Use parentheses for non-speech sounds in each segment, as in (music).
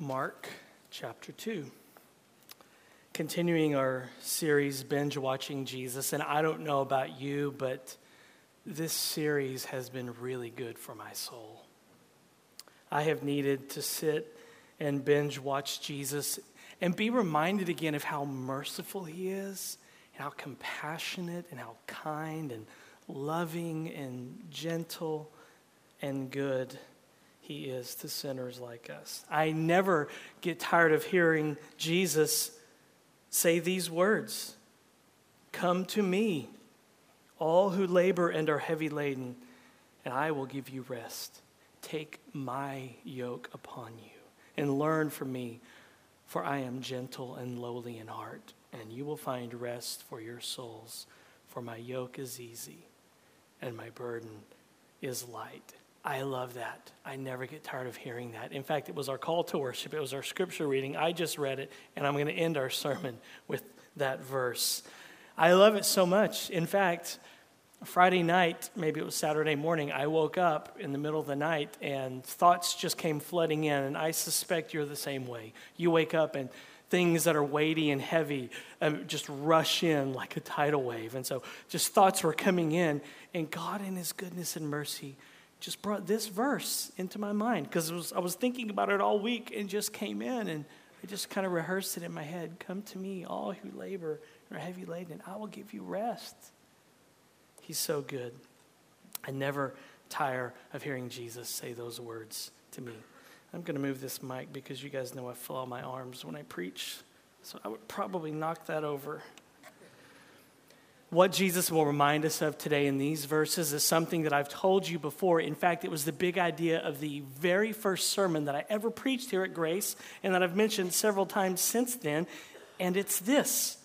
Mark chapter 2. Continuing our series, Binge Watching Jesus. And I don't know about you, but this series has been really good for my soul. I have needed to sit and binge watch Jesus and be reminded again of how merciful he is, and how compassionate, and how kind, and loving, and gentle, and good he is to sinners like us. I never get tired of hearing Jesus say these words Come to me, all who labor and are heavy laden, and I will give you rest. Take my yoke upon you and learn from me, for I am gentle and lowly in heart, and you will find rest for your souls. For my yoke is easy and my burden is light. I love that. I never get tired of hearing that. In fact, it was our call to worship, it was our scripture reading. I just read it, and I'm going to end our sermon with that verse. I love it so much. In fact, Friday night, maybe it was Saturday morning, I woke up in the middle of the night and thoughts just came flooding in, and I suspect you're the same way. You wake up and things that are weighty and heavy um, just rush in like a tidal wave. And so just thoughts were coming in, and God, in His goodness and mercy, just brought this verse into my mind because I was thinking about it all week and just came in and I just kind of rehearsed it in my head. Come to me, all who labor and are heavy laden, I will give you rest. He's so good. I never tire of hearing Jesus say those words to me. I'm going to move this mic because you guys know I fill my arms when I preach. So I would probably knock that over what Jesus will remind us of today in these verses is something that I've told you before. In fact, it was the big idea of the very first sermon that I ever preached here at Grace and that I've mentioned several times since then. And it's this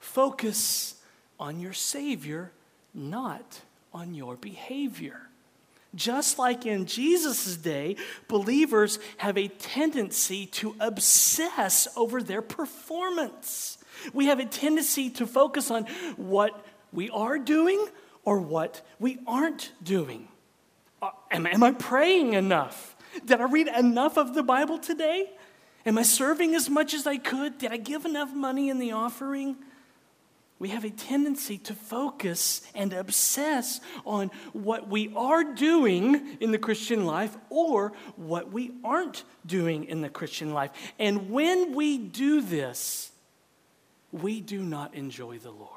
focus on your Savior, not on your behavior. Just like in Jesus' day, believers have a tendency to obsess over their performance. We have a tendency to focus on what we are doing or what we aren't doing. Uh, am, am I praying enough? Did I read enough of the Bible today? Am I serving as much as I could? Did I give enough money in the offering? We have a tendency to focus and obsess on what we are doing in the Christian life or what we aren't doing in the Christian life. And when we do this, we do not enjoy the Lord.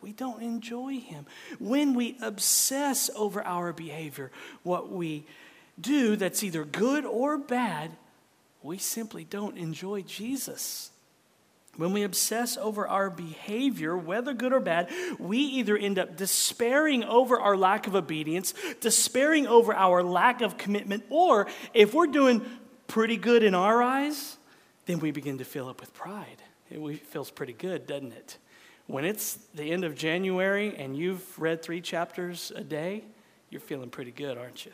We don't enjoy Him. When we obsess over our behavior, what we do that's either good or bad, we simply don't enjoy Jesus. When we obsess over our behavior, whether good or bad, we either end up despairing over our lack of obedience, despairing over our lack of commitment, or if we're doing pretty good in our eyes, then we begin to fill up with pride. It feels pretty good, doesn't it? When it's the end of January and you've read three chapters a day, you're feeling pretty good, aren't you?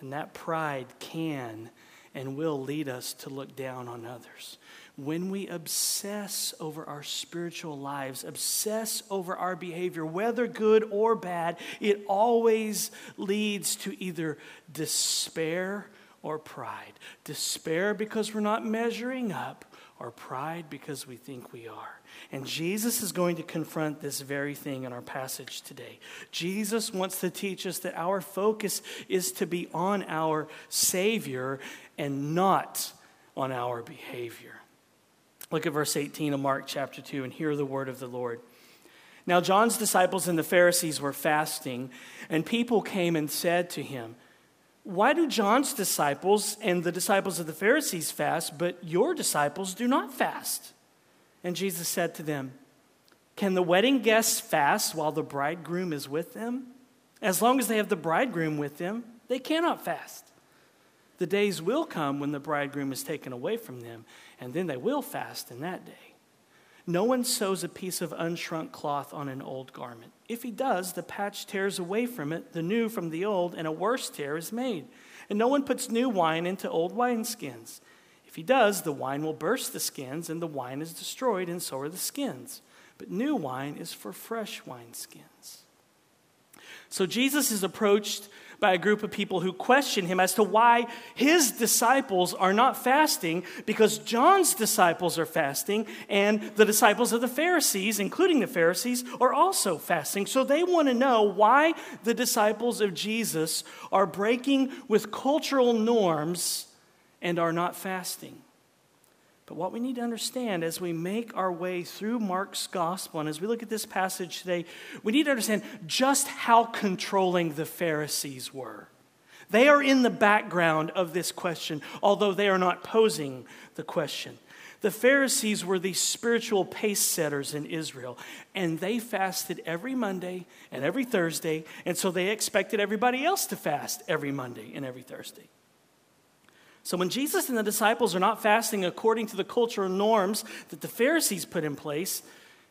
And that pride can and will lead us to look down on others. When we obsess over our spiritual lives, obsess over our behavior, whether good or bad, it always leads to either despair or pride. Despair because we're not measuring up, or pride because we think we are. And Jesus is going to confront this very thing in our passage today. Jesus wants to teach us that our focus is to be on our Savior and not on our behavior. Look at verse 18 of Mark chapter 2 and hear the word of the Lord. Now, John's disciples and the Pharisees were fasting, and people came and said to him, why do John's disciples and the disciples of the Pharisees fast, but your disciples do not fast? And Jesus said to them, Can the wedding guests fast while the bridegroom is with them? As long as they have the bridegroom with them, they cannot fast. The days will come when the bridegroom is taken away from them, and then they will fast in that day. No one sews a piece of unshrunk cloth on an old garment. If he does, the patch tears away from it, the new from the old, and a worse tear is made. And no one puts new wine into old wineskins. If he does, the wine will burst the skins, and the wine is destroyed, and so are the skins. But new wine is for fresh wineskins. So Jesus is approached by a group of people who question him as to why his disciples are not fasting because John's disciples are fasting and the disciples of the Pharisees, including the Pharisees, are also fasting. So they want to know why the disciples of Jesus are breaking with cultural norms and are not fasting. But what we need to understand as we make our way through Mark's gospel and as we look at this passage today, we need to understand just how controlling the Pharisees were. They are in the background of this question, although they are not posing the question. The Pharisees were the spiritual pace setters in Israel, and they fasted every Monday and every Thursday, and so they expected everybody else to fast every Monday and every Thursday. So when Jesus and the disciples are not fasting according to the cultural norms that the Pharisees put in place,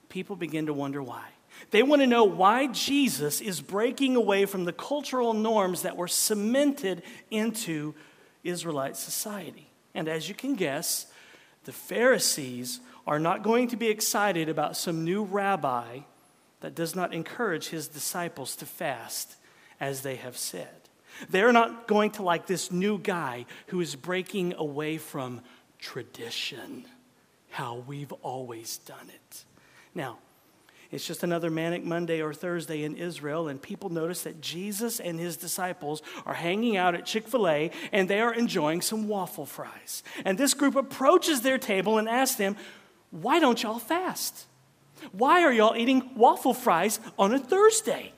people begin to wonder why. They want to know why Jesus is breaking away from the cultural norms that were cemented into Israelite society. And as you can guess, the Pharisees are not going to be excited about some new rabbi that does not encourage his disciples to fast as they have said. They're not going to like this new guy who is breaking away from tradition, how we've always done it. Now, it's just another manic Monday or Thursday in Israel, and people notice that Jesus and his disciples are hanging out at Chick fil A and they are enjoying some waffle fries. And this group approaches their table and asks them, Why don't y'all fast? Why are y'all eating waffle fries on a Thursday?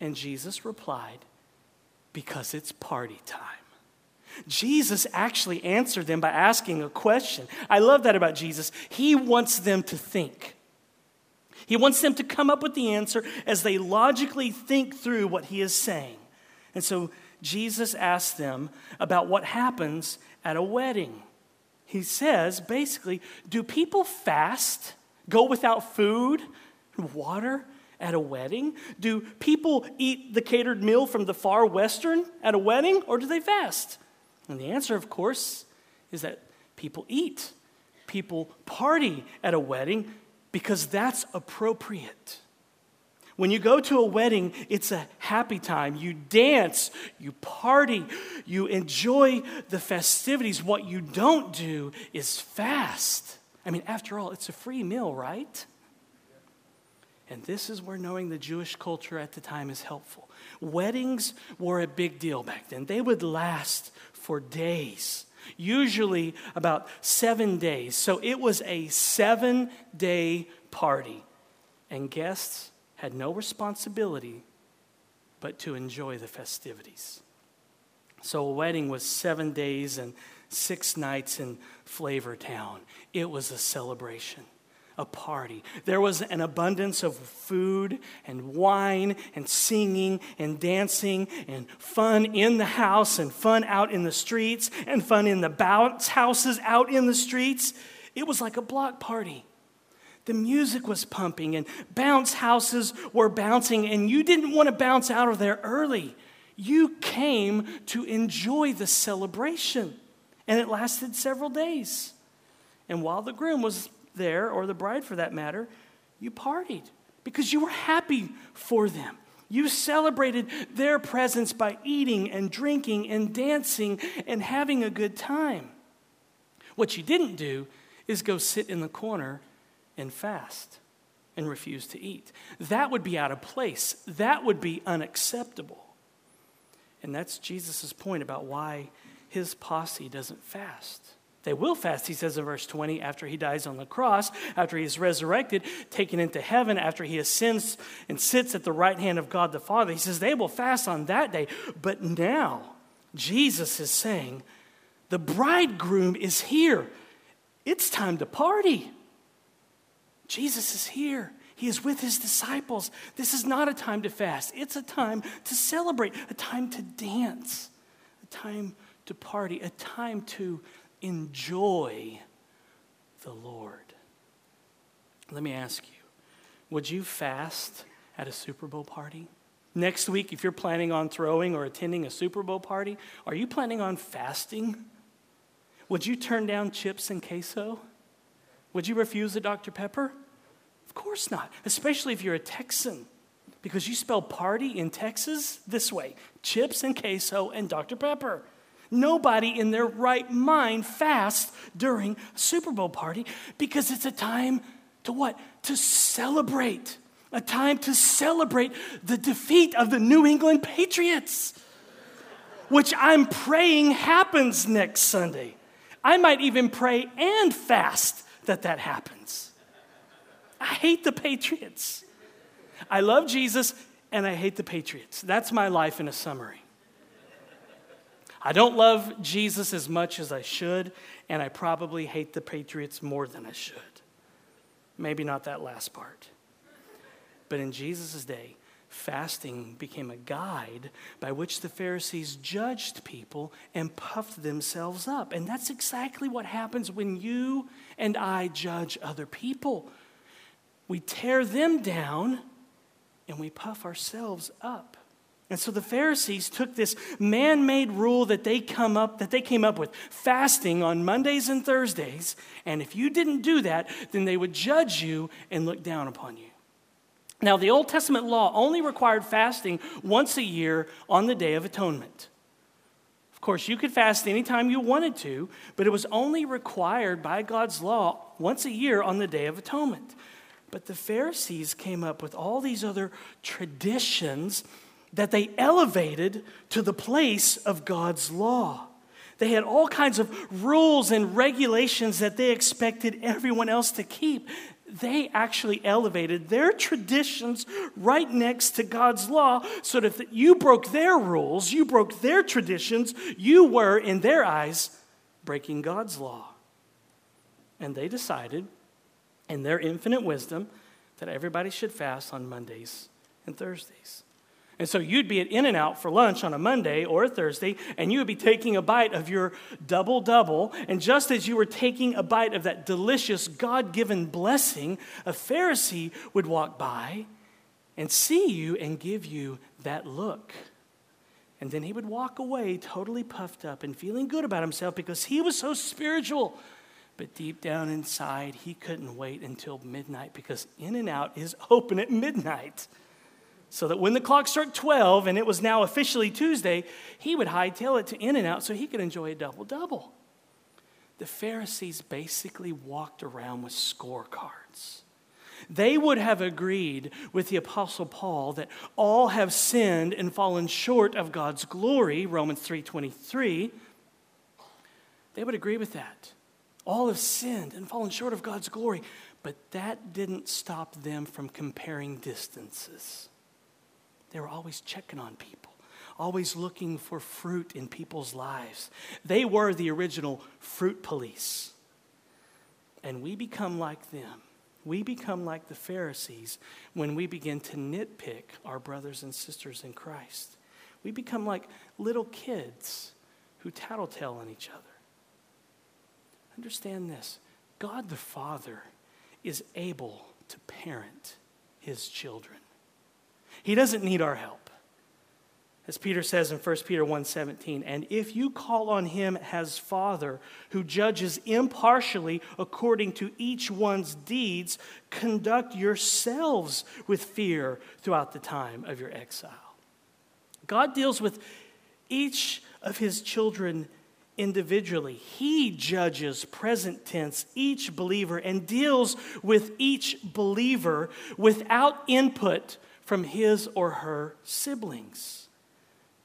And Jesus replied, because it's party time. Jesus actually answered them by asking a question. I love that about Jesus. He wants them to think. He wants them to come up with the answer as they logically think through what he is saying. And so Jesus asks them about what happens at a wedding. He says, basically, do people fast, go without food and water? At a wedding? Do people eat the catered meal from the far western at a wedding, or do they fast? And the answer, of course, is that people eat. People party at a wedding because that's appropriate. When you go to a wedding, it's a happy time. You dance, you party, you enjoy the festivities. What you don't do is fast. I mean, after all, it's a free meal, right? And this is where knowing the Jewish culture at the time is helpful. Weddings were a big deal back then, they would last for days, usually about seven days. So it was a seven day party, and guests had no responsibility but to enjoy the festivities. So a wedding was seven days and six nights in Flavor Town. It was a celebration a party. There was an abundance of food and wine and singing and dancing and fun in the house and fun out in the streets and fun in the bounce houses out in the streets. It was like a block party. The music was pumping and bounce houses were bouncing, and you didn't want to bounce out of there early. You came to enjoy the celebration, and it lasted several days. And while the groom was there, or the bride for that matter, you partied because you were happy for them. You celebrated their presence by eating and drinking and dancing and having a good time. What you didn't do is go sit in the corner and fast and refuse to eat. That would be out of place, that would be unacceptable. And that's Jesus' point about why his posse doesn't fast. They will fast, he says in verse 20, after he dies on the cross, after he is resurrected, taken into heaven, after he ascends and sits at the right hand of God the Father. He says they will fast on that day. But now, Jesus is saying, the bridegroom is here. It's time to party. Jesus is here. He is with his disciples. This is not a time to fast, it's a time to celebrate, a time to dance, a time to party, a time to enjoy the Lord. Let me ask you would you fast at a Super Bowl party? Next week, if you're planning on throwing or attending a Super Bowl party, are you planning on fasting? Would you turn down chips and queso? Would you refuse a Dr. Pepper? Of course not, especially if you're a Texan. Because you spell party in Texas this way chips and queso and Dr. Pepper. Nobody in their right mind fasts during a Super Bowl party because it's a time to what? To celebrate. A time to celebrate the defeat of the New England Patriots, which I'm praying happens next Sunday. I might even pray and fast that that happens. I hate the Patriots. I love Jesus and I hate the Patriots. That's my life in a summary. I don't love Jesus as much as I should, and I probably hate the Patriots more than I should. Maybe not that last part. But in Jesus' day, fasting became a guide by which the Pharisees judged people and puffed themselves up. And that's exactly what happens when you and I judge other people. We tear them down and we puff ourselves up. And so the Pharisees took this man-made rule that they come up that they came up with, fasting on Mondays and Thursdays, and if you didn't do that, then they would judge you and look down upon you. Now, the Old Testament law only required fasting once a year on the Day of Atonement. Of course, you could fast anytime you wanted to, but it was only required by God's law once a year on the Day of Atonement. But the Pharisees came up with all these other traditions that they elevated to the place of God's law. They had all kinds of rules and regulations that they expected everyone else to keep. They actually elevated their traditions right next to God's law so that if you broke their rules, you broke their traditions, you were, in their eyes, breaking God's law. And they decided, in their infinite wisdom, that everybody should fast on Mondays and Thursdays. And so you'd be at In N Out for lunch on a Monday or a Thursday, and you would be taking a bite of your double double. And just as you were taking a bite of that delicious God given blessing, a Pharisee would walk by and see you and give you that look. And then he would walk away totally puffed up and feeling good about himself because he was so spiritual. But deep down inside, he couldn't wait until midnight because In N Out is open at midnight so that when the clock struck 12 and it was now officially Tuesday, he would hightail it to In and Out so he could enjoy a double double. The Pharisees basically walked around with scorecards. They would have agreed with the Apostle Paul that all have sinned and fallen short of God's glory, Romans 3:23. They would agree with that. All have sinned and fallen short of God's glory, but that didn't stop them from comparing distances. They were always checking on people, always looking for fruit in people's lives. They were the original fruit police. And we become like them. We become like the Pharisees when we begin to nitpick our brothers and sisters in Christ. We become like little kids who tattletale on each other. Understand this God the Father is able to parent his children. He doesn't need our help. As Peter says in 1 Peter 1:17, and if you call on him as Father, who judges impartially according to each one's deeds, conduct yourselves with fear throughout the time of your exile. God deals with each of his children individually. He judges, present tense, each believer and deals with each believer without input from his or her siblings.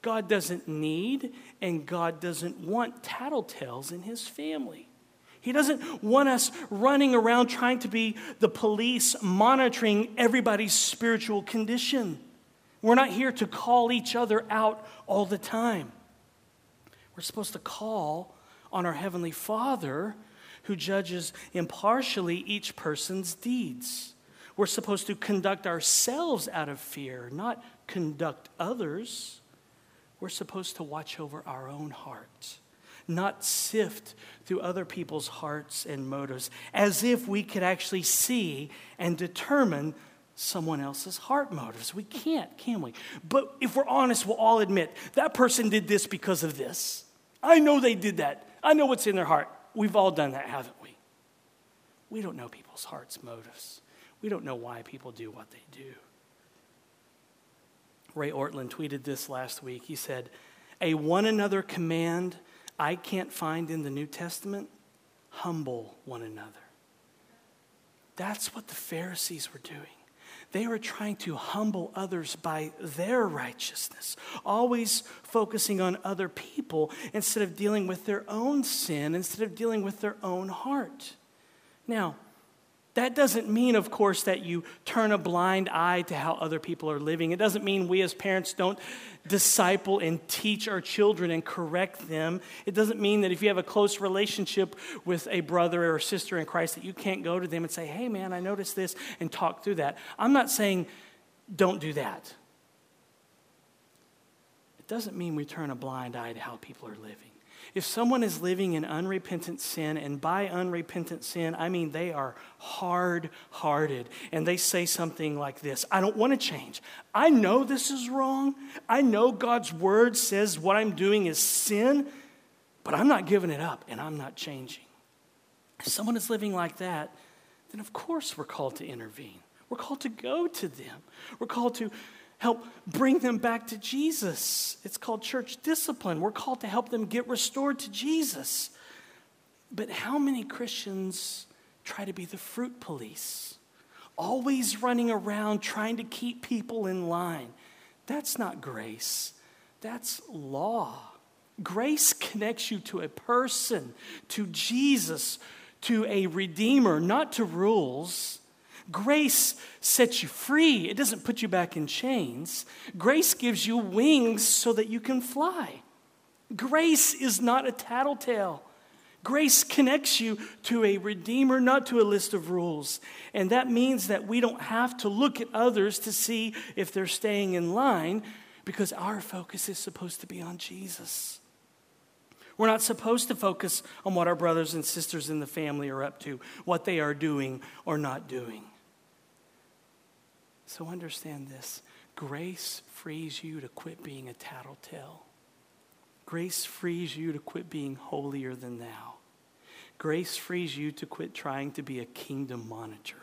God doesn't need and God doesn't want tattletales in his family. He doesn't want us running around trying to be the police monitoring everybody's spiritual condition. We're not here to call each other out all the time. We're supposed to call on our Heavenly Father who judges impartially each person's deeds. We're supposed to conduct ourselves out of fear, not conduct others. We're supposed to watch over our own hearts, not sift through other people's hearts and motives as if we could actually see and determine someone else's heart motives. We can't, can we? But if we're honest, we'll all admit that person did this because of this. I know they did that. I know what's in their heart. We've all done that, haven't we? We don't know people's hearts' motives. We don't know why people do what they do. Ray Ortlund tweeted this last week. He said, A one another command I can't find in the New Testament humble one another. That's what the Pharisees were doing. They were trying to humble others by their righteousness, always focusing on other people instead of dealing with their own sin, instead of dealing with their own heart. Now, that doesn't mean, of course, that you turn a blind eye to how other people are living. It doesn't mean we as parents don't disciple and teach our children and correct them. It doesn't mean that if you have a close relationship with a brother or sister in Christ that you can't go to them and say, hey, man, I noticed this, and talk through that. I'm not saying don't do that. It doesn't mean we turn a blind eye to how people are living. If someone is living in unrepentant sin, and by unrepentant sin, I mean they are hard hearted, and they say something like this I don't want to change. I know this is wrong. I know God's word says what I'm doing is sin, but I'm not giving it up, and I'm not changing. If someone is living like that, then of course we're called to intervene. We're called to go to them. We're called to help bring them back to Jesus. It's called church discipline. We're called to help them get restored to Jesus. But how many Christians try to be the fruit police? Always running around trying to keep people in line. That's not grace, that's law. Grace connects you to a person, to Jesus, to a redeemer, not to rules. Grace sets you free, it doesn't put you back in chains. Grace gives you wings so that you can fly. Grace is not a tattletale. Grace connects you to a redeemer, not to a list of rules. And that means that we don't have to look at others to see if they're staying in line because our focus is supposed to be on Jesus. We're not supposed to focus on what our brothers and sisters in the family are up to, what they are doing or not doing. So understand this grace frees you to quit being a tattletale. Grace frees you to quit being holier than thou. Grace frees you to quit trying to be a kingdom monitor.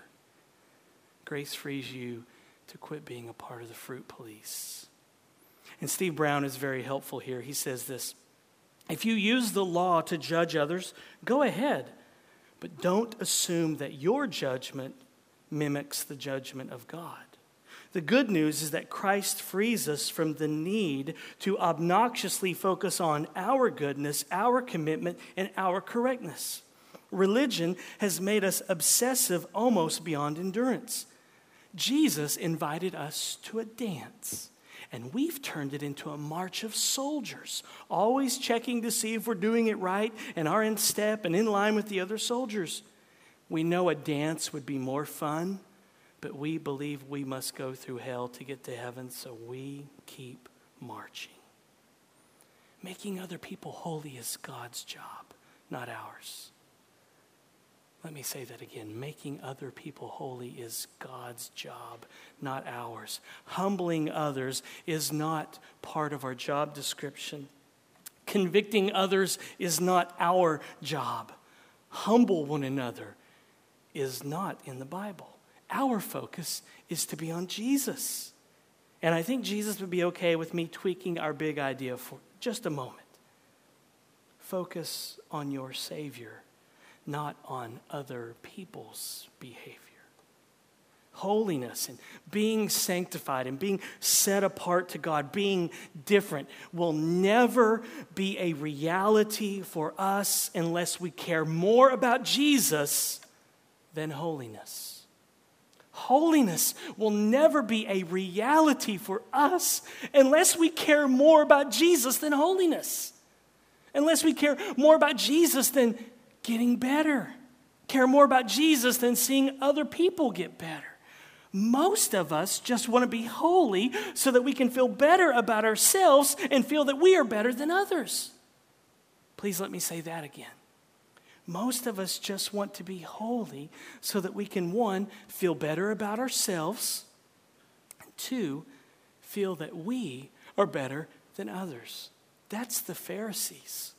Grace frees you to quit being a part of the fruit police. And Steve Brown is very helpful here. He says this If you use the law to judge others, go ahead, but don't assume that your judgment mimics the judgment of God. The good news is that Christ frees us from the need to obnoxiously focus on our goodness, our commitment, and our correctness. Religion has made us obsessive almost beyond endurance. Jesus invited us to a dance, and we've turned it into a march of soldiers, always checking to see if we're doing it right and are in step and in line with the other soldiers. We know a dance would be more fun but we believe we must go through hell to get to heaven, so we keep marching. Making other people holy is God's job, not ours. Let me say that again. Making other people holy is God's job, not ours. Humbling others is not part of our job description. Convicting others is not our job. Humble one another is not in the Bible. Our focus is to be on Jesus. And I think Jesus would be okay with me tweaking our big idea for just a moment. Focus on your Savior, not on other people's behavior. Holiness and being sanctified and being set apart to God, being different, will never be a reality for us unless we care more about Jesus than holiness. Holiness will never be a reality for us unless we care more about Jesus than holiness. Unless we care more about Jesus than getting better. Care more about Jesus than seeing other people get better. Most of us just want to be holy so that we can feel better about ourselves and feel that we are better than others. Please let me say that again. Most of us just want to be holy so that we can, one, feel better about ourselves, and two, feel that we are better than others. That's the Pharisees.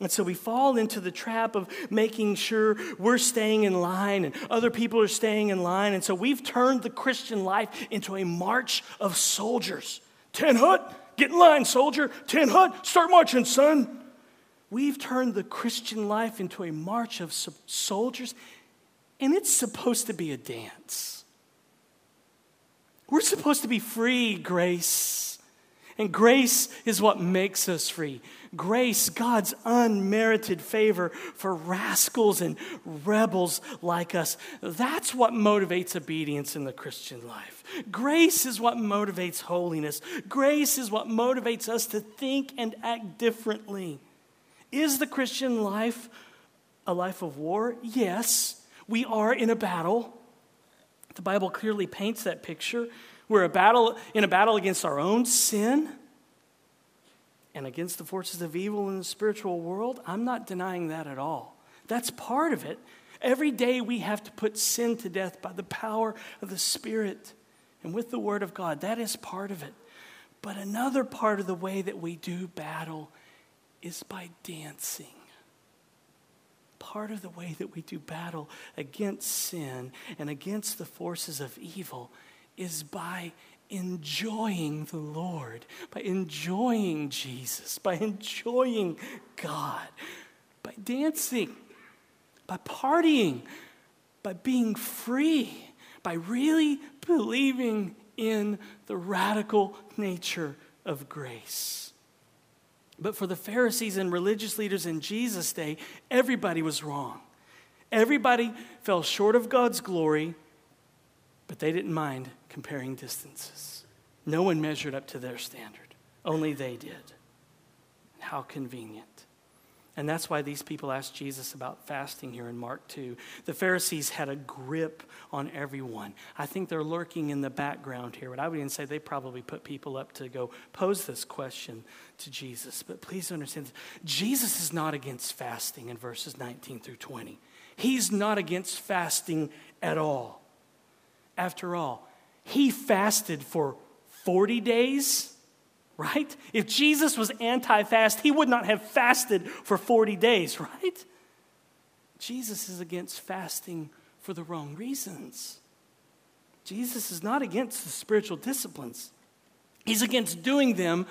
And so we fall into the trap of making sure we're staying in line and other people are staying in line. And so we've turned the Christian life into a march of soldiers Ten hut, get in line, soldier. Ten hut, start marching, son. We've turned the Christian life into a march of soldiers, and it's supposed to be a dance. We're supposed to be free, grace. And grace is what makes us free. Grace, God's unmerited favor for rascals and rebels like us. That's what motivates obedience in the Christian life. Grace is what motivates holiness. Grace is what motivates us to think and act differently. Is the Christian life a life of war? Yes, we are in a battle. The Bible clearly paints that picture. We're a battle, in a battle against our own sin and against the forces of evil in the spiritual world. I'm not denying that at all. That's part of it. Every day we have to put sin to death by the power of the Spirit and with the Word of God. That is part of it. But another part of the way that we do battle is by dancing. Part of the way that we do battle against sin and against the forces of evil is by enjoying the Lord, by enjoying Jesus, by enjoying God, by dancing, by partying, by being free, by really believing in the radical nature of grace. But for the Pharisees and religious leaders in Jesus' day, everybody was wrong. Everybody fell short of God's glory, but they didn't mind comparing distances. No one measured up to their standard, only they did. How convenient. And that's why these people asked Jesus about fasting here in Mark 2. The Pharisees had a grip on everyone. I think they're lurking in the background here, but I would even say they probably put people up to go pose this question to Jesus. But please understand, Jesus is not against fasting in verses 19 through 20. He's not against fasting at all. After all, he fasted for 40 days right? If Jesus was anti fast, he would not have fasted for 40 days, (laughs) right? Jesus is against fasting for the wrong reasons. Jesus is not against the spiritual disciplines, he's against doing them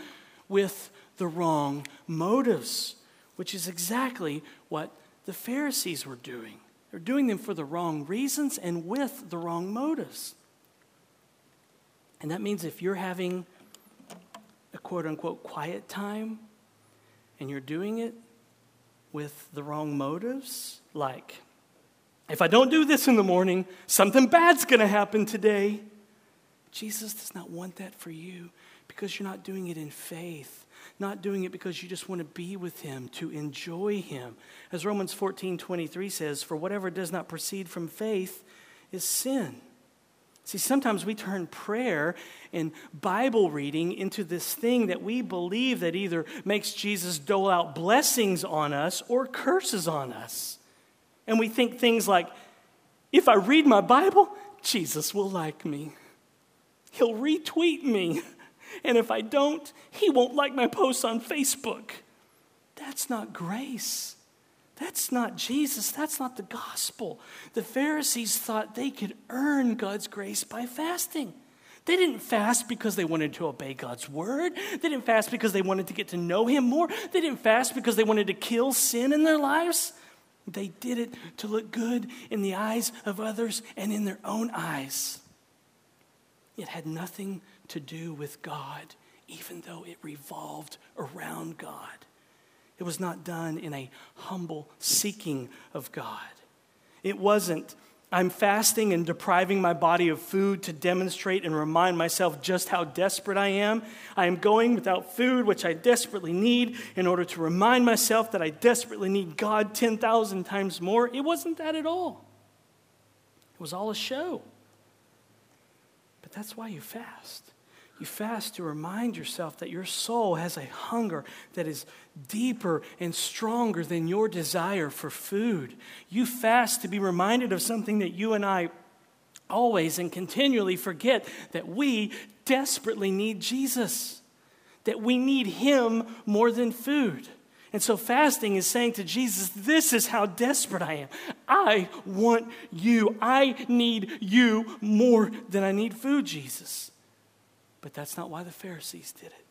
with the wrong motives, which is exactly what the Pharisees were doing. They're doing them for the wrong reasons and with the wrong motives. And that means if you're having a quote unquote quiet time and you're doing it with the wrong motives, like, if I don't do this in the morning, something bad's to happen today. Jesus does not want that for you because you're not doing it in faith, not doing it because you just want to be with Him, to enjoy Him. As Romans 14 23 says, For whatever does not proceed from faith is sin. See, sometimes we turn prayer and Bible reading into this thing that we believe that either makes Jesus dole out blessings on us or curses on us. And we think things like, if I read my Bible, Jesus will like me. He'll retweet me. And if I don't, he won't like my posts on Facebook. That's not grace. That's not Jesus. That's not the gospel. The Pharisees thought they could earn God's grace by fasting. They didn't fast because they wanted to obey God's word. They didn't fast because they wanted to get to know Him more. They didn't fast because they wanted to kill sin in their lives. They did it to look good in the eyes of others and in their own eyes. It had nothing to do with God, even though it revolved around God. It was not done in a humble seeking of God. It wasn't, I'm fasting and depriving my body of food to demonstrate and remind myself just how desperate I am. I am going without food, which I desperately need, in order to remind myself that I desperately need God 10,000 times more. It wasn't that at all. It was all a show. But that's why you fast. You fast to remind yourself that your soul has a hunger that is deeper and stronger than your desire for food. You fast to be reminded of something that you and I always and continually forget that we desperately need Jesus, that we need Him more than food. And so, fasting is saying to Jesus, This is how desperate I am. I want you. I need you more than I need food, Jesus. But that's not why the Pharisees did it.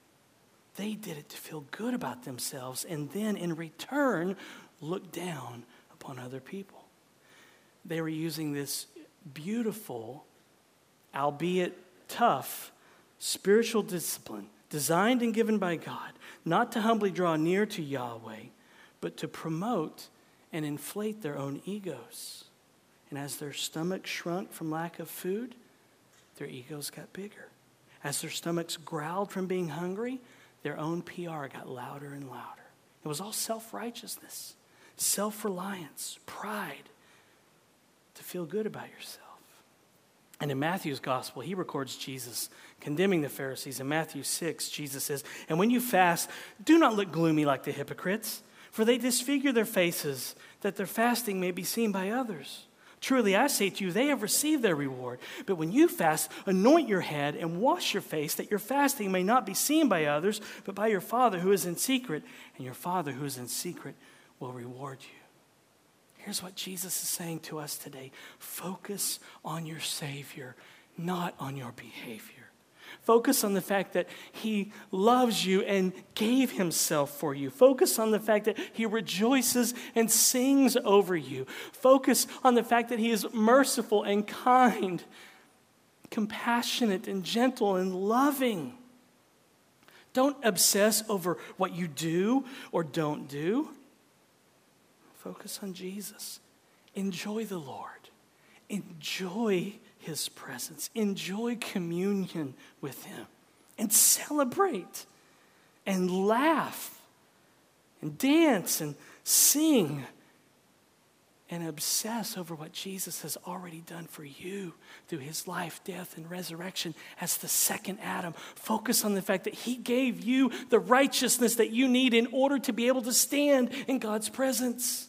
They did it to feel good about themselves and then, in return, look down upon other people. They were using this beautiful, albeit tough, spiritual discipline designed and given by God, not to humbly draw near to Yahweh, but to promote and inflate their own egos. And as their stomachs shrunk from lack of food, their egos got bigger. As their stomachs growled from being hungry, their own PR got louder and louder. It was all self righteousness, self reliance, pride, to feel good about yourself. And in Matthew's gospel, he records Jesus condemning the Pharisees. In Matthew 6, Jesus says, And when you fast, do not look gloomy like the hypocrites, for they disfigure their faces, that their fasting may be seen by others. Truly, I say to you, they have received their reward. But when you fast, anoint your head and wash your face, that your fasting may not be seen by others, but by your Father who is in secret, and your Father who is in secret will reward you. Here's what Jesus is saying to us today focus on your Savior, not on your behavior. Focus on the fact that He loves you and gave Himself for you. Focus on the fact that He rejoices and sings over you. Focus on the fact that He is merciful and kind, compassionate and gentle and loving. Don't obsess over what you do or don't do. Focus on Jesus. Enjoy the Lord. Enjoy his presence. Enjoy communion with him and celebrate and laugh and dance and sing and obsess over what Jesus has already done for you through his life, death, and resurrection as the second Adam. Focus on the fact that he gave you the righteousness that you need in order to be able to stand in God's presence.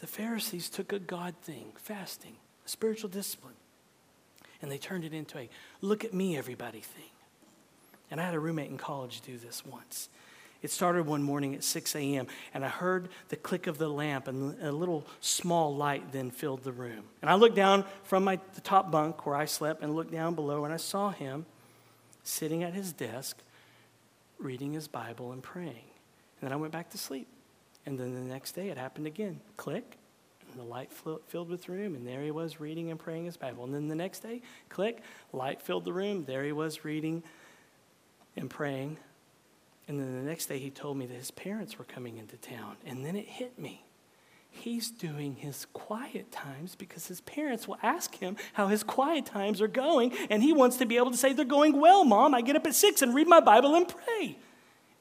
The Pharisees took a God thing, fasting, a spiritual discipline, and they turned it into a look at me, everybody thing. And I had a roommate in college do this once. It started one morning at 6 a.m., and I heard the click of the lamp, and a little small light then filled the room. And I looked down from my, the top bunk where I slept and looked down below, and I saw him sitting at his desk, reading his Bible and praying. And then I went back to sleep. And then the next day it happened again. Click, and the light filled with room, and there he was reading and praying his Bible. And then the next day, click, light filled the room, there he was reading and praying. And then the next day he told me that his parents were coming into town. And then it hit me. He's doing his quiet times because his parents will ask him how his quiet times are going, and he wants to be able to say, They're going well, Mom. I get up at six and read my Bible and pray.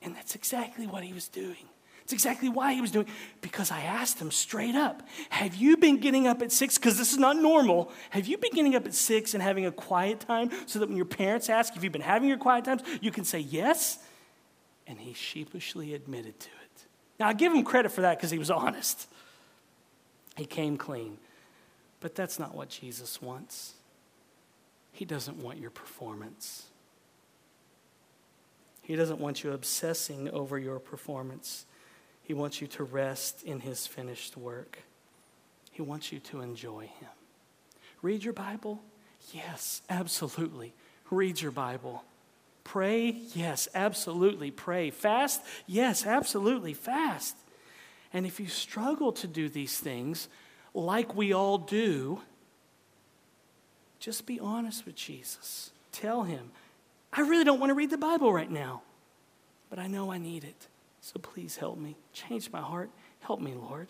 And that's exactly what he was doing. It's exactly why he was doing because I asked him straight up, "Have you been getting up at 6 because this is not normal? Have you been getting up at 6 and having a quiet time so that when your parents ask if you've been having your quiet times, you can say yes?" And he sheepishly admitted to it. Now, I give him credit for that because he was honest. He came clean. But that's not what Jesus wants. He doesn't want your performance. He doesn't want you obsessing over your performance. He wants you to rest in His finished work. He wants you to enjoy Him. Read your Bible? Yes, absolutely. Read your Bible. Pray? Yes, absolutely. Pray. Fast? Yes, absolutely. Fast. And if you struggle to do these things, like we all do, just be honest with Jesus. Tell him, I really don't want to read the Bible right now, but I know I need it. So please help me. Change my heart. Help me, Lord.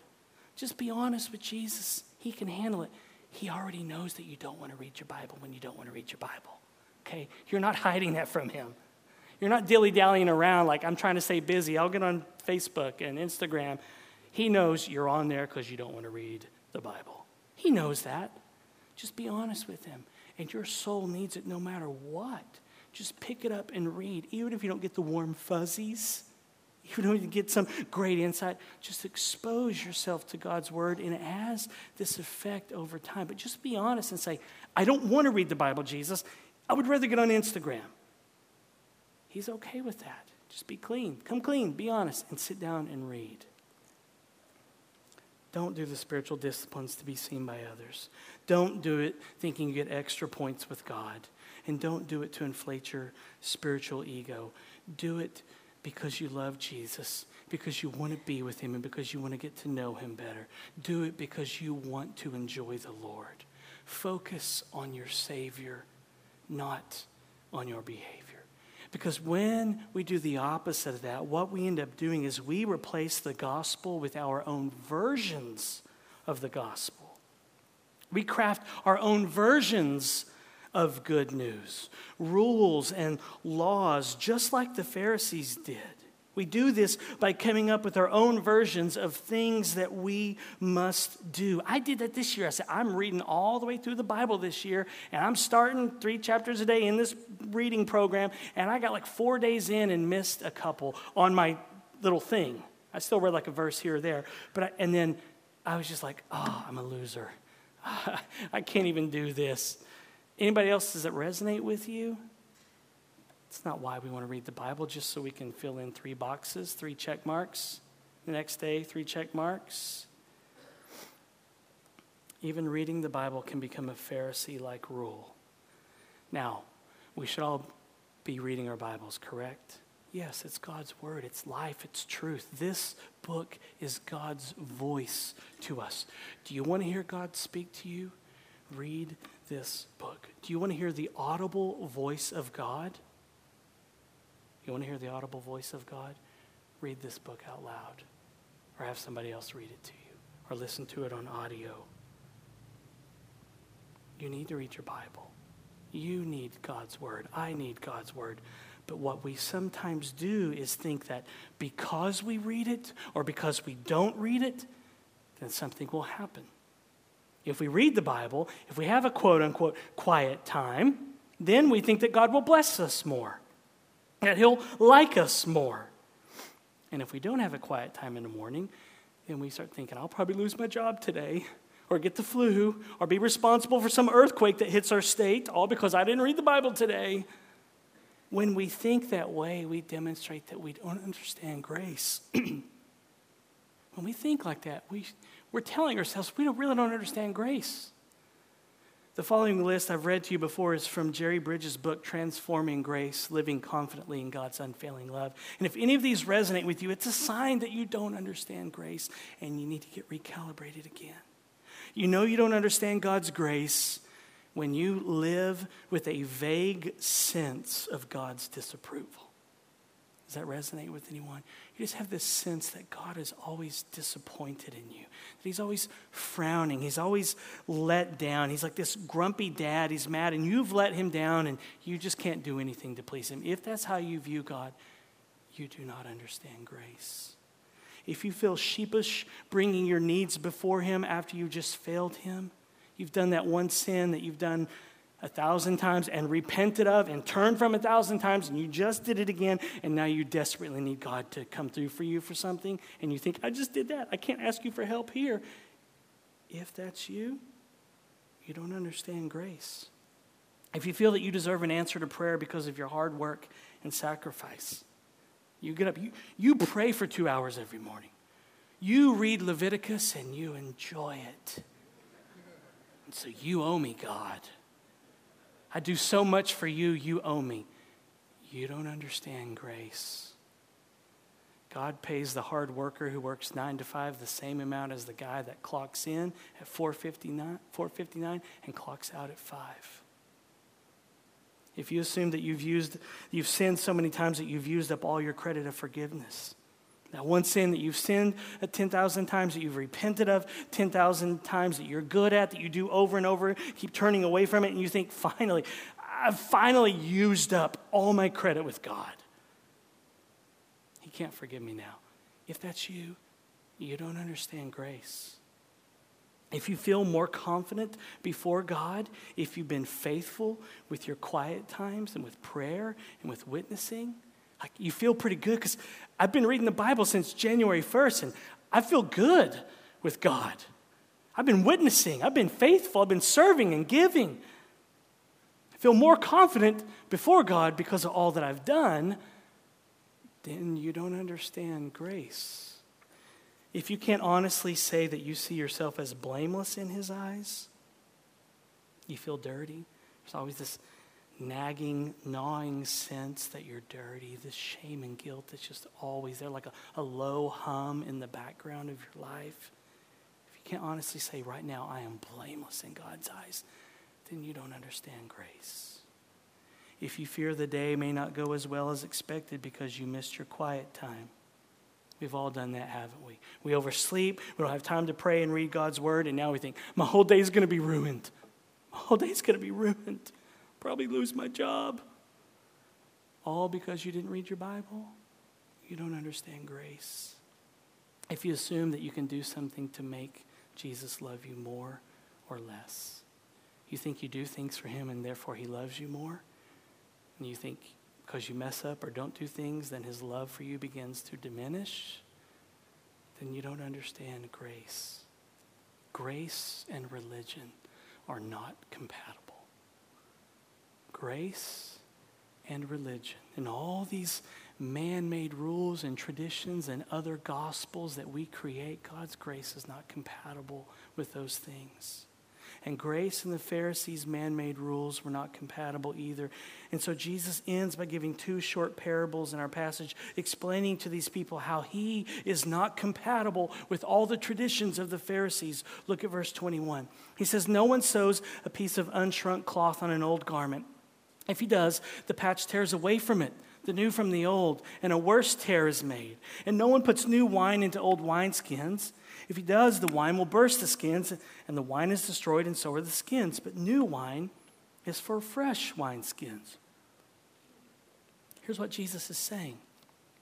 Just be honest with Jesus. He can handle it. He already knows that you don't want to read your Bible when you don't want to read your Bible. Okay? You're not (laughs) hiding that from Him. You're not dilly dallying around like, I'm trying to stay busy. I'll get on Facebook and Instagram. He knows you're on there because you don't want to read the Bible. He knows that. Just be honest with Him. And your soul needs it no matter what. Just pick it up and read, even if you don't get the warm fuzzies you don't get some great insight. Just expose yourself to God's word, and it has this effect over time. But just be honest and say, I don't want to read the Bible, Jesus. I would rather get on Instagram. He's okay with that. Just be clean. Come clean, be honest, and sit down and read. Don't do the spiritual disciplines to be seen by others. Don't do it thinking you get extra points with God. And don't do it to inflate your spiritual ego. Do it because you love Jesus, because you want to be with him, and because you want to get to know him better. Do it because you want to enjoy the Lord. Focus on your Savior, not on your behavior. Because when we do the opposite of that, what we end up doing is we replace the gospel with our own versions of the gospel. We craft our own versions of good news, rules and laws, just like the Pharisees did. We do this by coming up with our own versions of things that we must do. I did that this year. I said, I'm reading all the way through the Bible this year, and I'm starting three chapters a day in this reading program, and I got like four days in and missed a couple on my little thing. I still read like a verse here or there, but I, and then I was just like, oh, I'm a loser. (laughs) I can't even do this. Anybody else, does it resonate with you? It's not why we want to read the Bible, just so we can fill in three boxes, three check marks. The next day, three check marks. Even reading the Bible can become a Pharisee like rule. Now, we should all be reading our Bibles, correct? Yes, it's God's word, it's life, it's truth. This book is God's voice to us. Do you want to hear God speak to you? Read this book. Do you want to hear the audible voice of God? You want to hear the audible voice of God? Read this book out loud, or have somebody else read it to you, or listen to it on audio. You need to read your Bible. You need God's Word. I need God's Word. But what we sometimes do is think that because we read it or because we don't read it, then something will happen. If we read the Bible, if we have a quote unquote quiet time, then we think that God will bless us more that He'll like us more. And if we don't have a quiet time in the morning, then we start thinking, I'll probably lose my job today, or get the flu, or be responsible for some earthquake that hits our state, all because I didn't read the Bible today. When we think that way, we demonstrate that we don't understand grace. (clears throat) when we think like that, we, we're telling ourselves we don't, really don't understand grace. The following list I've read to you before is from Jerry Bridges' book, Transforming Grace Living Confidently in God's Unfailing Love. And if any of these resonate with you, it's a sign that you don't understand grace and you need to get recalibrated again. You know you don't understand God's grace when you live with a vague sense of God's disapproval. Does that resonate with anyone? You just have this sense that God is always disappointed in you, that He's always frowning, He's always let down. He's like this grumpy dad, He's mad, and you've let Him down, and you just can't do anything to please Him. If that's how you view God, you do not understand grace. If you feel sheepish bringing your needs before Him after you just failed Him, you've done that one sin that you've done a thousand times and repented of and turned from a thousand times and you just did it again and now you desperately need God to come through for you for something and you think, I just did that. I can't ask you for help here. If that's you, you don't understand grace. If you feel that you deserve an answer to prayer because of your hard work and sacrifice, you get up, you, you pray for two hours every morning. You read Leviticus and you enjoy it. And so you owe me, God. I do so much for you, you owe me. You don't understand grace. God pays the hard worker who works 9 to 5 the same amount as the guy that clocks in at 4:59 4:59 and clocks out at 5. If you assume that you've used you've sinned so many times that you've used up all your credit of forgiveness, that one sin that you've sinned 10,000 times, that you've repented of 10,000 times, that you're good at, that you do over and over, keep turning away from it, and you think, finally, I've finally used up all my credit with God. He can't forgive me now. If that's you, you don't understand grace. If you feel more confident before God, if you've been faithful with your quiet times and with prayer and with witnessing, like you feel pretty good because I've been reading the Bible since January 1st and I feel good with God. I've been witnessing, I've been faithful, I've been serving and giving. I feel more confident before God because of all that I've done. Then you don't understand grace. if you can't honestly say that you see yourself as blameless in His eyes, you feel dirty. There's always this nagging, gnawing sense that you're dirty, this shame and guilt that's just always there, like a, a low hum in the background of your life. If you can't honestly say, right now, I am blameless in God's eyes, then you don't understand grace. If you fear the day may not go as well as expected because you missed your quiet time, We've all done that, haven't we? We oversleep, we don't have time to pray and read God's word, and now we think, my whole day is going to be ruined. My whole day is going to be ruined probably lose my job. All because you didn't read your Bible? You don't understand grace. If you assume that you can do something to make Jesus love you more or less, you think you do things for him and therefore he loves you more, and you think because you mess up or don't do things, then his love for you begins to diminish, then you don't understand grace. Grace and religion are not compatible grace and religion and all these man made rules and traditions and other gospels that we create, God's grace is not compatible with those things. And grace and the Pharisees' man made rules were not compatible either. And so Jesus ends by giving two short parables in our passage, explaining to these people how he is not compatible with all the traditions of the Pharisees. Look at verse 21. He says, No one sews a piece of unshrunk cloth on an old garment. If he does, the patch tears away from it, the new from the old, and a worse tear is made. And no one puts new wine into old wineskins. If he does, the wine will burst the skins, and the wine is destroyed, and so are the skins. But new wine is for fresh wineskins. Here's what Jesus is saying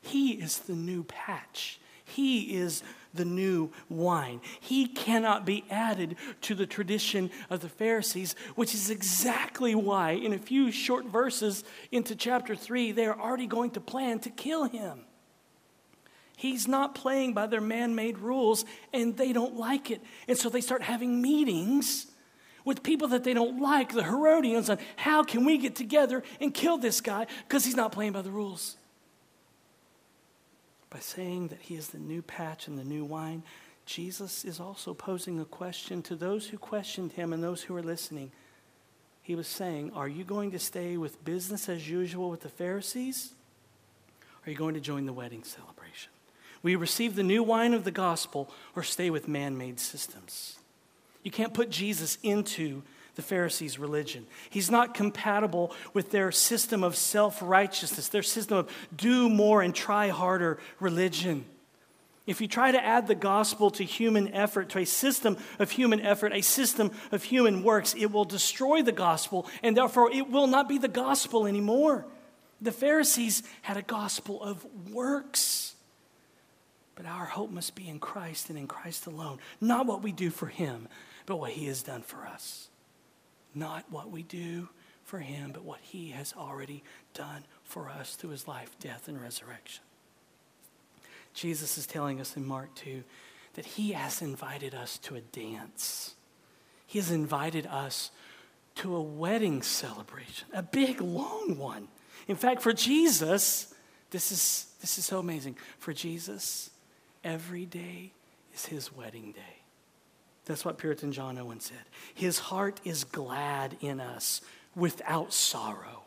He is the new patch. He is the new wine. He cannot be added to the tradition of the Pharisees, which is exactly why, in a few short verses into chapter 3, they are already going to plan to kill him. He's not playing by their man made rules, and they don't like it. And so they start having meetings with people that they don't like, the Herodians, on how can we get together and kill this guy because he's not playing by the rules by saying that he is the new patch and the new wine, Jesus is also posing a question to those who questioned him and those who were listening. He was saying, Are you going to stay with business as usual with the Pharisees? Or are you going to join the wedding celebration? You receive the new wine of the gospel or stay with man made systems? You can't put Jesus into the Pharisees' religion. He's not compatible with their system of self righteousness, their system of do more and try harder religion. If you try to add the gospel to human effort, to a system of human effort, a system of human works, it will destroy the gospel, and therefore it will not be the gospel anymore. The Pharisees had a gospel of works. But our hope must be in Christ and in Christ alone, not what we do for Him, but what He has done for us. Not what we do for him, but what he has already done for us through his life, death, and resurrection. Jesus is telling us in Mark 2 that he has invited us to a dance. He has invited us to a wedding celebration, a big, long one. In fact, for Jesus, this is, this is so amazing. For Jesus, every day is his wedding day. That's what Puritan John Owen said. His heart is glad in us without sorrow.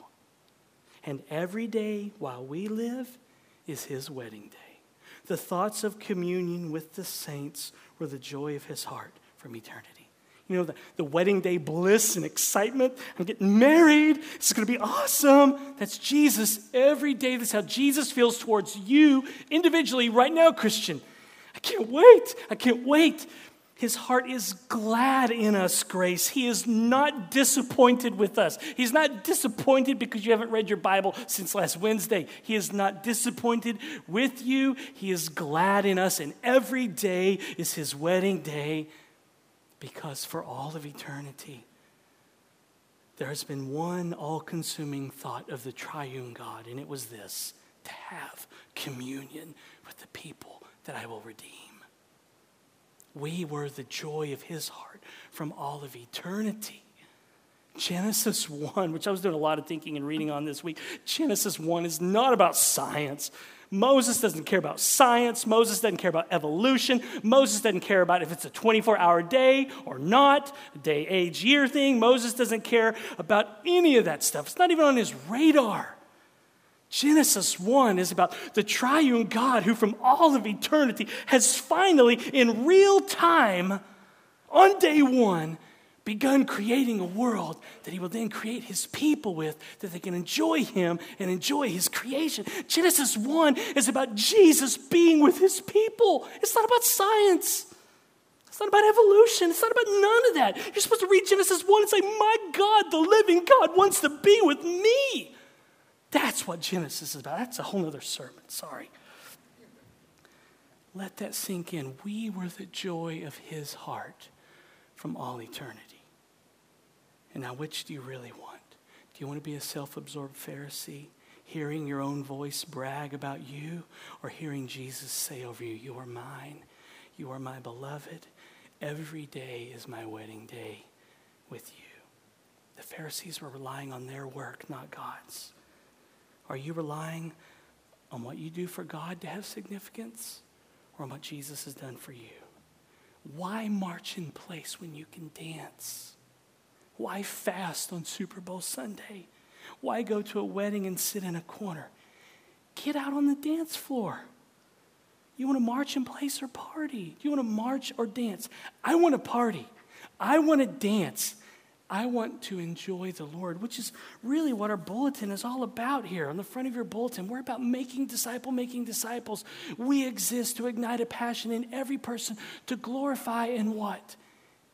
And every day while we live is his wedding day. The thoughts of communion with the saints were the joy of his heart from eternity. You know, the, the wedding day bliss and excitement. I'm getting married. It's going to be awesome. That's Jesus every day. That's how Jesus feels towards you individually right now, Christian. I can't wait. I can't wait his heart is glad in us, Grace. He is not disappointed with us. He's not disappointed because you haven't read your Bible since last Wednesday. He is not disappointed with you. He is glad in us, and every day is his wedding day because for all of eternity, there has been one all consuming thought of the triune God, and it was this to have communion with the people that I will redeem. We were the joy of his heart from all of eternity. Genesis 1, which I was doing a lot of thinking and reading on this week, Genesis 1 is not about science. Moses doesn't care about science. Moses doesn't care about evolution. Moses doesn't care about if it's a 24 hour day or not, day, age, year thing. Moses doesn't care about any of that stuff. It's not even on his radar. Genesis 1 is about the triune God who, from all of eternity, has finally, in real time, on day one, begun creating a world that he will then create his people with, that they can enjoy him and enjoy his creation. Genesis 1 is about Jesus being with his people. It's not about science. It's not about evolution. It's not about none of that. You're supposed to read Genesis 1 and say, My God, the living God wants to be with me. That's what Genesis is about. That's a whole other sermon. Sorry. Let that sink in. We were the joy of his heart from all eternity. And now, which do you really want? Do you want to be a self absorbed Pharisee, hearing your own voice brag about you, or hearing Jesus say over you, You are mine, you are my beloved? Every day is my wedding day with you. The Pharisees were relying on their work, not God's. Are you relying on what you do for God to have significance, or on what Jesus has done for you? Why march in place when you can dance? Why fast on Super Bowl Sunday? Why go to a wedding and sit in a corner? Get out on the dance floor. You want to march in place or party? Do you want to march or dance? I want to party. I want to dance. I want to enjoy the Lord, which is really what our bulletin is all about here. On the front of your bulletin, we're about making disciple making disciples. We exist to ignite a passion in every person to glorify and what?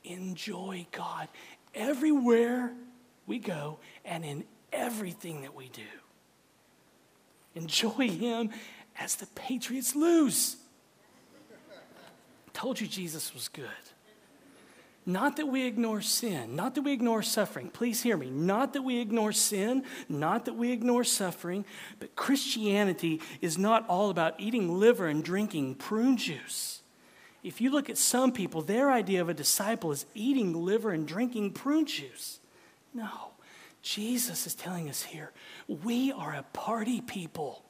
Enjoy God everywhere we go and in everything that we do. Enjoy Him as the Patriots lose. Told you Jesus was good. Not that we ignore sin, not that we ignore suffering. Please hear me. Not that we ignore sin, not that we ignore suffering, but Christianity is not all about eating liver and drinking prune juice. If you look at some people, their idea of a disciple is eating liver and drinking prune juice. No, Jesus is telling us here we are a party people.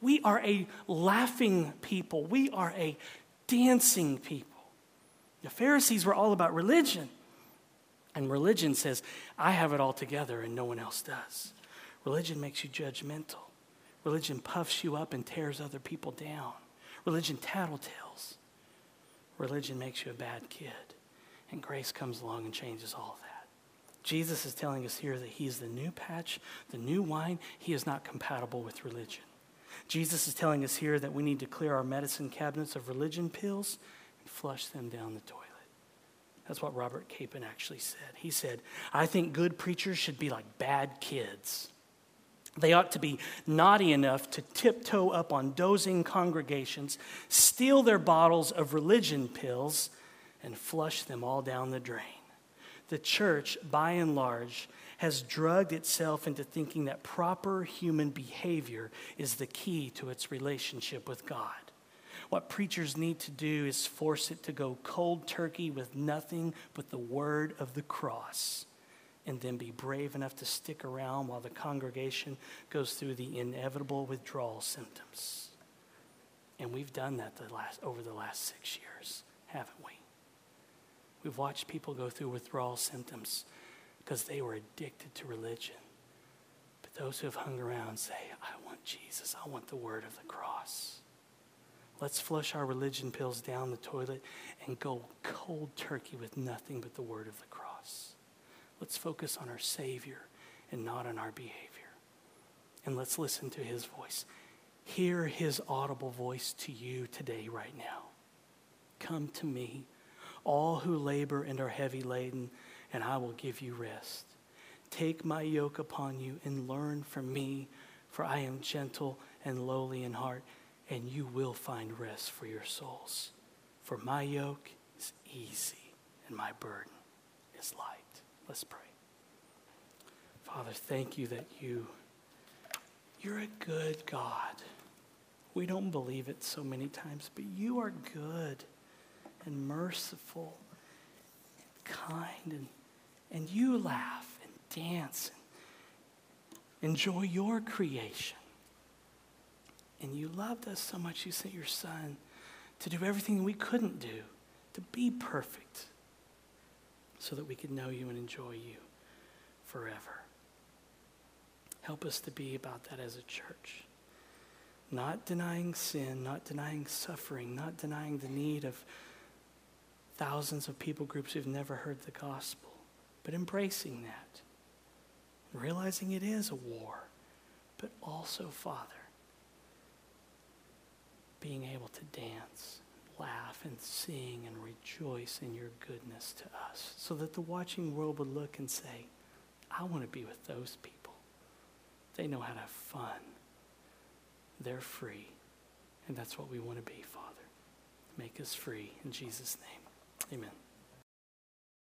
We are a laughing people. We are a dancing people. The Pharisees were all about religion. And religion says, I have it all together and no one else does. Religion makes you judgmental. Religion puffs you up and tears other people down. Religion tattletales. Religion makes you a bad kid. And grace comes along and changes all of that. Jesus is telling us here that he is the new patch, the new wine. He is not compatible with religion. Jesus is telling us here that we need to clear our medicine cabinets of religion pills and flush them down the toilet. That's what Robert Capon actually said. He said, I think good preachers should be like bad kids. They ought to be naughty enough to tiptoe up on dozing congregations, steal their bottles of religion pills, and flush them all down the drain. The church, by and large, has drugged itself into thinking that proper human behavior is the key to its relationship with God. What preachers need to do is force it to go cold turkey with nothing but the word of the cross and then be brave enough to stick around while the congregation goes through the inevitable withdrawal symptoms. And we've done that the last, over the last six years, haven't we? We've watched people go through withdrawal symptoms because they were addicted to religion. But those who have hung around say, I want Jesus, I want the word of the cross. Let's flush our religion pills down the toilet and go cold turkey with nothing but the word of the cross. Let's focus on our Savior and not on our behavior. And let's listen to His voice. Hear His audible voice to you today, right now. Come to me, all who labor and are heavy laden, and I will give you rest. Take my yoke upon you and learn from me, for I am gentle and lowly in heart, and you will find rest for your souls. For my yoke is easy and my burden is light. Let's pray. Father, thank you that you you're a good God. We don't believe it so many times, but you are good and merciful and kind and and you laugh and dance, and enjoy your creation. And you loved us so much, you sent your son to do everything we couldn't do, to be perfect, so that we could know you and enjoy you forever. Help us to be about that as a church. Not denying sin, not denying suffering, not denying the need of thousands of people groups who've never heard the gospel, but embracing that, realizing it is a war, but also, Father, being able to dance, laugh, and sing and rejoice in your goodness to us, so that the watching world would look and say, I want to be with those people. They know how to have fun. They're free. And that's what we want to be, Father. Make us free. In Jesus' name, amen.